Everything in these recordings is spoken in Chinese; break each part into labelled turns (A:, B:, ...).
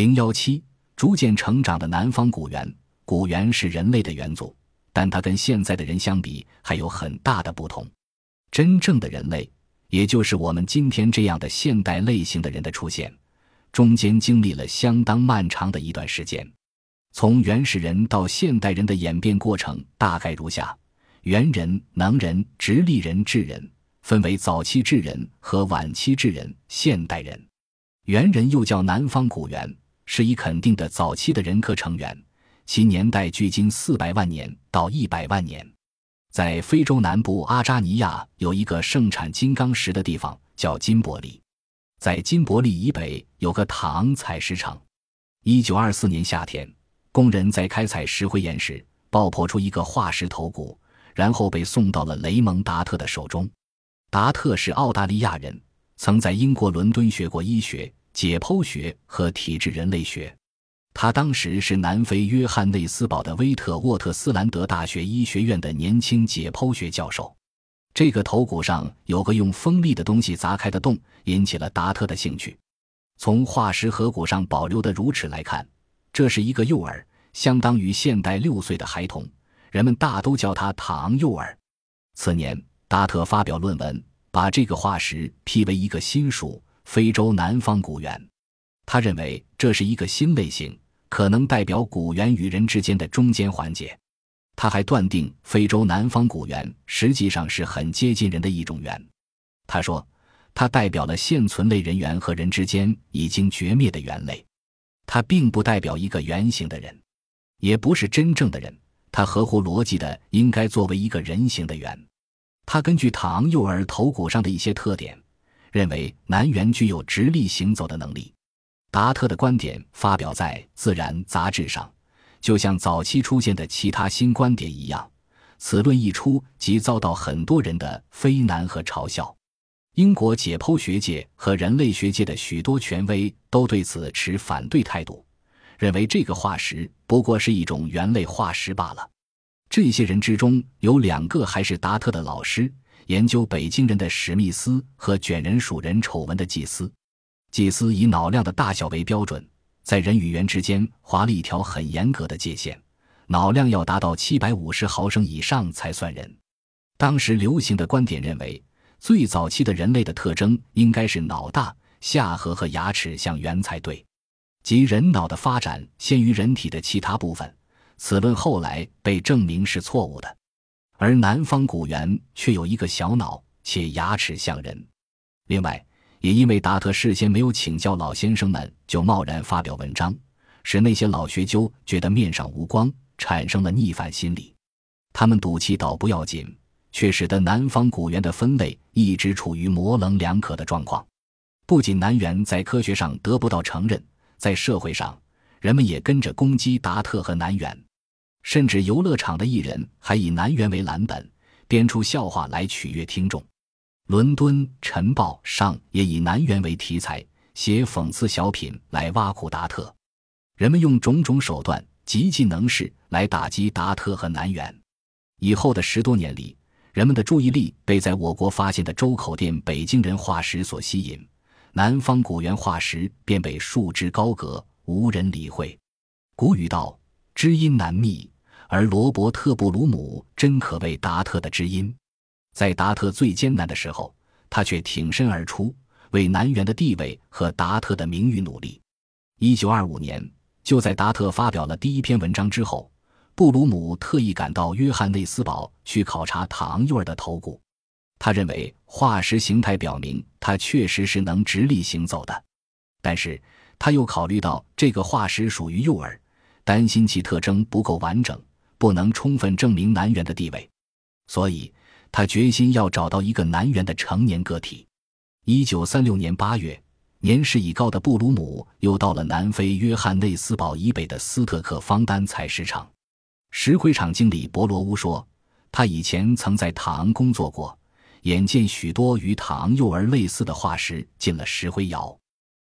A: 零幺七，逐渐成长的南方古猿。古猿是人类的元祖，但它跟现在的人相比还有很大的不同。真正的人类，也就是我们今天这样的现代类型的人的出现，中间经历了相当漫长的一段时间。从原始人到现代人的演变过程大概如下：猿人、能人、直立人、智人，分为早期智人和晚期智人、现代人。猿人又叫南方古猿，是以肯定的早期的人科成员，其年代距今四百万年到一百万年。在非洲南部阿扎尼亚有一个盛产金刚石的地方，叫金伯利。在金伯利以北有个塔昂采石场。一九二四年夏天。工人在开采石灰岩时爆破出一个化石头骨，然后被送到了雷蒙达特的手中。达特是澳大利亚人，曾在英国伦敦学过医学、解剖学和体质人类学。他当时是南非约翰内斯堡的威特沃特斯兰德大学医学院的年轻解剖学教授。这个头骨上有个用锋利的东西砸开的洞，引起了达特的兴趣。从化石颌骨上保留的乳齿来看。这是一个幼儿，相当于现代六岁的孩童，人们大都叫他塔昂幼儿。次年，达特发表论文，把这个化石批为一个新属——非洲南方古猿。他认为这是一个新类型，可能代表古猿与人之间的中间环节。他还断定非洲南方古猿实际上是很接近人的一种猿。他说，它代表了现存类人猿和人之间已经绝灭的猿类。它并不代表一个圆形的人，也不是真正的人。它合乎逻辑的应该作为一个人形的猿。他根据唐幼儿头骨上的一些特点，认为南猿具有直立行走的能力。达特的观点发表在《自然》杂志上，就像早期出现的其他新观点一样，此论一出即遭到很多人的非难和嘲笑。英国解剖学界和人类学界的许多权威都对此持反对态度，认为这个化石不过是一种猿类化石罢了。这些人之中有两个还是达特的老师，研究北京人的史密斯和卷人鼠人丑闻的祭司。祭司以脑量的大小为标准，在人与猿之间划了一条很严格的界限，脑量要达到七百五十毫升以上才算人。当时流行的观点认为。最早期的人类的特征应该是脑大、下颌和牙齿像猿才对，即人脑的发展先于人体的其他部分。此论后来被证明是错误的，而南方古猿却有一个小脑，且牙齿像人。另外，也因为达特事先没有请教老先生们就贸然发表文章，使那些老学究觉得面上无光，产生了逆反心理。他们赌气倒不要紧。却使得南方古猿的分类一直处于模棱两可的状况。不仅南猿在科学上得不到承认，在社会上，人们也跟着攻击达特和南猿，甚至游乐场的艺人还以南猿为蓝本，编出笑话来取悦听众。伦敦晨报上也以南猿为题材，写讽刺小品来挖苦达特。人们用种种手段极尽能事来打击达特和南猿。以后的十多年里。人们的注意力被在我国发现的周口店北京人化石所吸引，南方古猿化石便被束之高阁，无人理会。古语道：“知音难觅”，而罗伯特·布鲁姆真可谓达特的知音。在达特最艰难的时候，他却挺身而出，为南猿的地位和达特的名誉努力。一九二五年，就在达特发表了第一篇文章之后。布鲁姆特意赶到约翰内斯堡去考察唐幼儿的头骨，他认为化石形态表明他确实是能直立行走的，但是他又考虑到这个化石属于幼儿，担心其特征不够完整，不能充分证明南猿的地位，所以他决心要找到一个南猿的成年个体。一九三六年八月，年事已高的布鲁姆又到了南非约翰内斯堡以北的斯特克方丹采石场。石灰厂经理博罗乌说：“他以前曾在塔昂工作过，眼见许多与塔昂幼儿类似的化石进了石灰窑。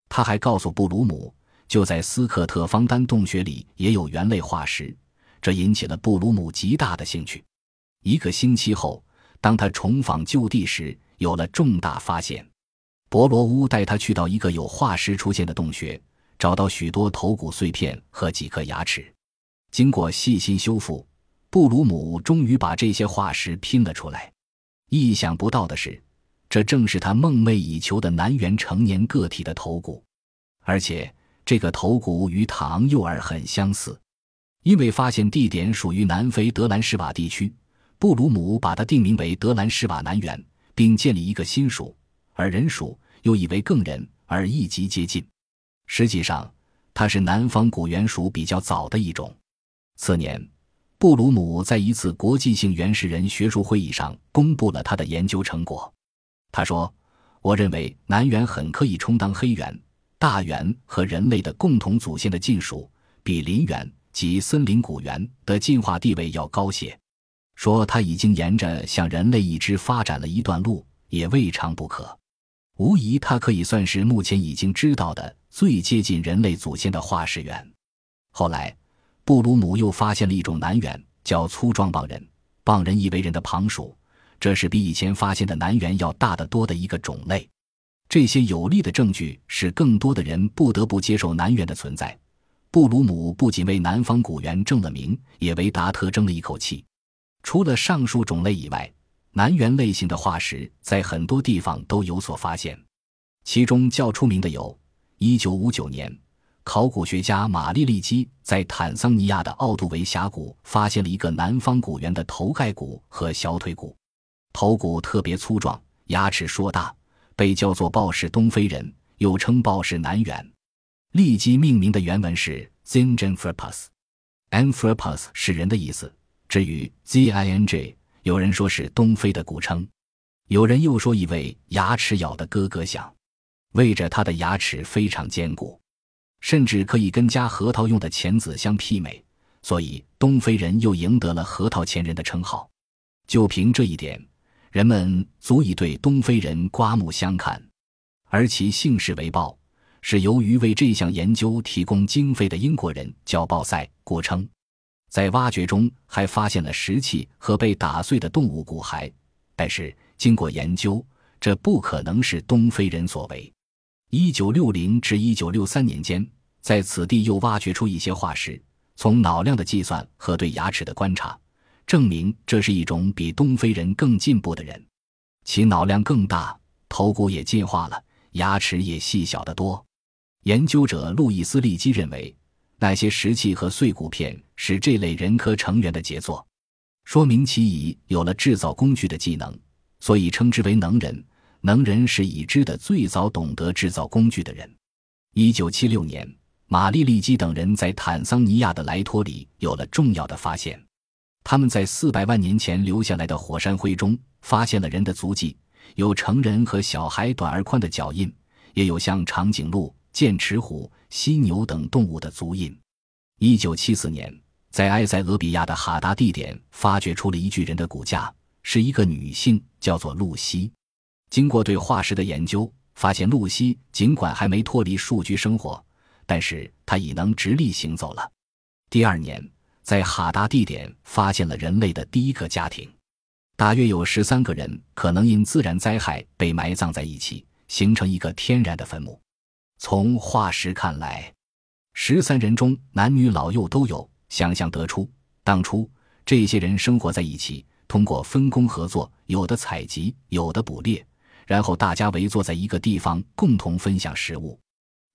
A: 他还告诉布鲁姆，就在斯克特方丹洞穴里也有猿类化石，这引起了布鲁姆极大的兴趣。一个星期后，当他重访旧地时，有了重大发现。博罗乌带他去到一个有化石出现的洞穴。”找到许多头骨碎片和几颗牙齿。经过细心修复，布鲁姆终于把这些化石拼了出来。意想不到的是，这正是他梦寐以求的南猿成年个体的头骨，而且这个头骨与唐幼儿很相似。因为发现地点属于南非德兰士瓦地区，布鲁姆把它定名为德兰士瓦南猿，并建立一个新属，而人属又以为更人而一级接近。实际上，它是南方古猿属比较早的一种。次年，布鲁姆在一次国际性原始人学术会议上公布了他的研究成果。他说：“我认为南猿很可以充当黑猿、大猿和人类的共同祖先的近属，比林猿。”及森林古猿的进化地位要高些，说它已经沿着向人类一支发展了一段路，也未尝不可。无疑，它可以算是目前已经知道的最接近人类祖先的化石猿。后来，布鲁姆又发现了一种南猿，叫粗壮棒人，棒人意为人的旁属，这是比以前发现的南猿要大得多的一个种类。这些有力的证据使更多的人不得不接受南猿的存在。布鲁姆不仅为南方古猿正了名，也为达特争了一口气。除了上述种类以外，南猿类型的化石在很多地方都有所发现。其中较出名的有：1959年，考古学家玛丽利基在坦桑尼亚的奥杜维峡谷发现了一个南方古猿的头盖骨和小腿骨，头骨特别粗壮，牙齿硕大，被叫做豹式东非人，又称豹式南猿。立即命名的原文是 Zinjanthropus，Anthropus 是人的意思。至于 Zing，有人说是东非的古称，有人又说一位牙齿咬得咯咯响，为着他的牙齿非常坚固，甚至可以跟夹核桃用的钳子相媲美，所以东非人又赢得了核桃钳人的称号。就凭这一点，人们足以对东非人刮目相看，而其姓氏为豹。是由于为这项研究提供经费的英国人叫鲍塞故称，在挖掘中还发现了石器和被打碎的动物骨骸，但是经过研究，这不可能是东非人所为。一九六零至一九六三年间，在此地又挖掘出一些化石，从脑量的计算和对牙齿的观察，证明这是一种比东非人更进步的人，其脑量更大，头骨也进化了，牙齿也细小得多。研究者路易斯·利基认为，那些石器和碎骨片是这类人科成员的杰作，说明其已有了制造工具的技能，所以称之为能人。能人是已知的最早懂得制造工具的人。一九七六年，玛丽·利基等人在坦桑尼亚的莱托里有了重要的发现，他们在四百万年前留下来的火山灰中发现了人的足迹，有成人和小孩短而宽的脚印，也有像长颈鹿。剑齿虎、犀牛等动物的足印。一九七四年，在埃塞俄比亚的哈达地点发掘出了一具人的骨架，是一个女性，叫做露西。经过对化石的研究，发现露西尽管还没脱离树居生活，但是她已能直立行走了。第二年，在哈达地点发现了人类的第一个家庭，大约有十三个人可能因自然灾害被埋葬在一起，形成一个天然的坟墓。从化石看来，十三人中男女老幼都有。想象得出，当初这些人生活在一起，通过分工合作，有的采集，有的捕猎，然后大家围坐在一个地方，共同分享食物。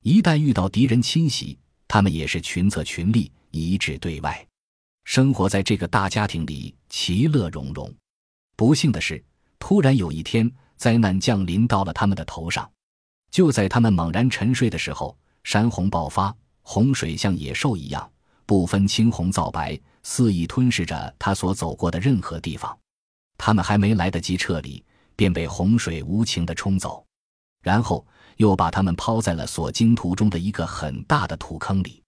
A: 一旦遇到敌人侵袭，他们也是群策群力，一致对外，生活在这个大家庭里，其乐融融。不幸的是，突然有一天，灾难降临到了他们的头上。就在他们猛然沉睡的时候，山洪爆发，洪水像野兽一样，不分青红皂白，肆意吞噬着他所走过的任何地方。他们还没来得及撤离，便被洪水无情地冲走，然后又把他们抛在了所经途中的一个很大的土坑里。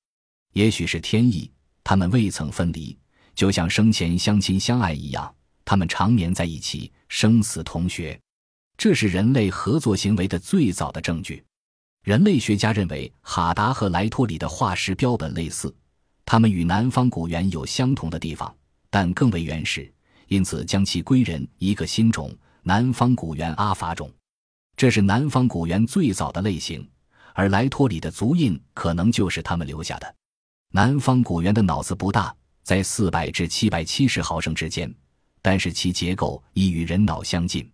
A: 也许是天意，他们未曾分离，就像生前相亲相爱一样，他们长眠在一起，生死同学。这是人类合作行为的最早的证据。人类学家认为，哈达和莱托里的化石标本类似，它们与南方古猿有相同的地方，但更为原始，因此将其归人一个新种——南方古猿阿法种。这是南方古猿最早的类型，而莱托里的足印可能就是他们留下的。南方古猿的脑子不大，在四百至七百七十毫升之间，但是其结构已与人脑相近。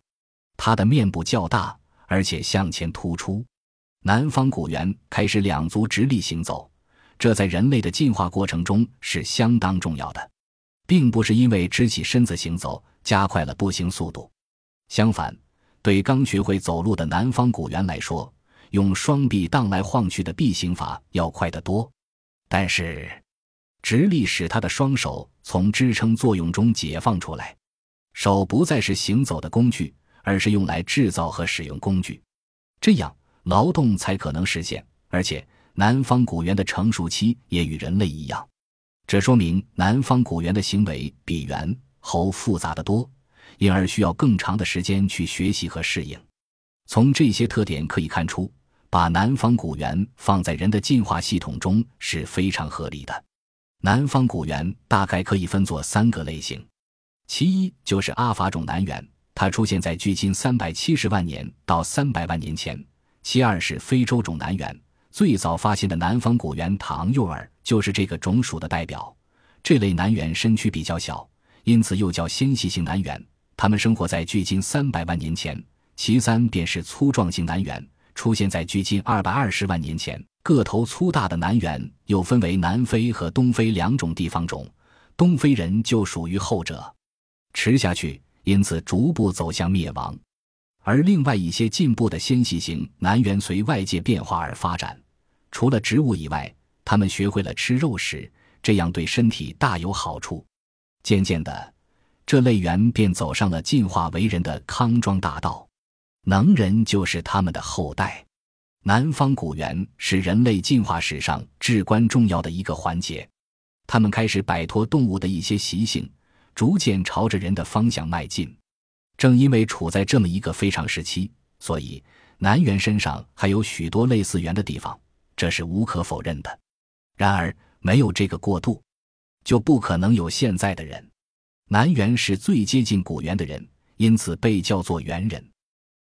A: 它的面部较大，而且向前突出。南方古猿开始两足直立行走，这在人类的进化过程中是相当重要的，并不是因为直起身子行走加快了步行速度。相反，对刚学会走路的南方古猿来说，用双臂荡来晃去的臂行法要快得多。但是，直立使他的双手从支撑作用中解放出来，手不再是行走的工具，而是用来制造和使用工具，这样劳动才可能实现。而且，南方古猿的成熟期也与人类一样，这说明南方古猿的行为比猿猴复杂的多，因而需要更长的时间去学习和适应。从这些特点可以看出。把南方古猿放在人的进化系统中是非常合理的。南方古猿大概可以分作三个类型，其一就是阿法种南猿，它出现在距今三百七十万年到三百万年前；其二是非洲种南猿，最早发现的南方古猿唐幼儿就是这个种属的代表。这类南猿身躯比较小，因此又叫纤细型南猿，它们生活在距今三百万年前；其三便是粗壮型南猿。出现在距今二百二十万年前，个头粗大的南猿又分为南非和东非两种地方种，东非人就属于后者，吃下去，因此逐步走向灭亡。而另外一些进步的纤细型南猿随外界变化而发展，除了植物以外，他们学会了吃肉食，这样对身体大有好处。渐渐的，这类猿便走上了进化为人的康庄大道。能人就是他们的后代，南方古猿是人类进化史上至关重要的一个环节。他们开始摆脱动物的一些习性，逐渐朝着人的方向迈进。正因为处在这么一个非常时期，所以南元身上还有许多类似猿的地方，这是无可否认的。然而，没有这个过渡，就不可能有现在的人。南元是最接近古猿的人，因此被叫做猿人。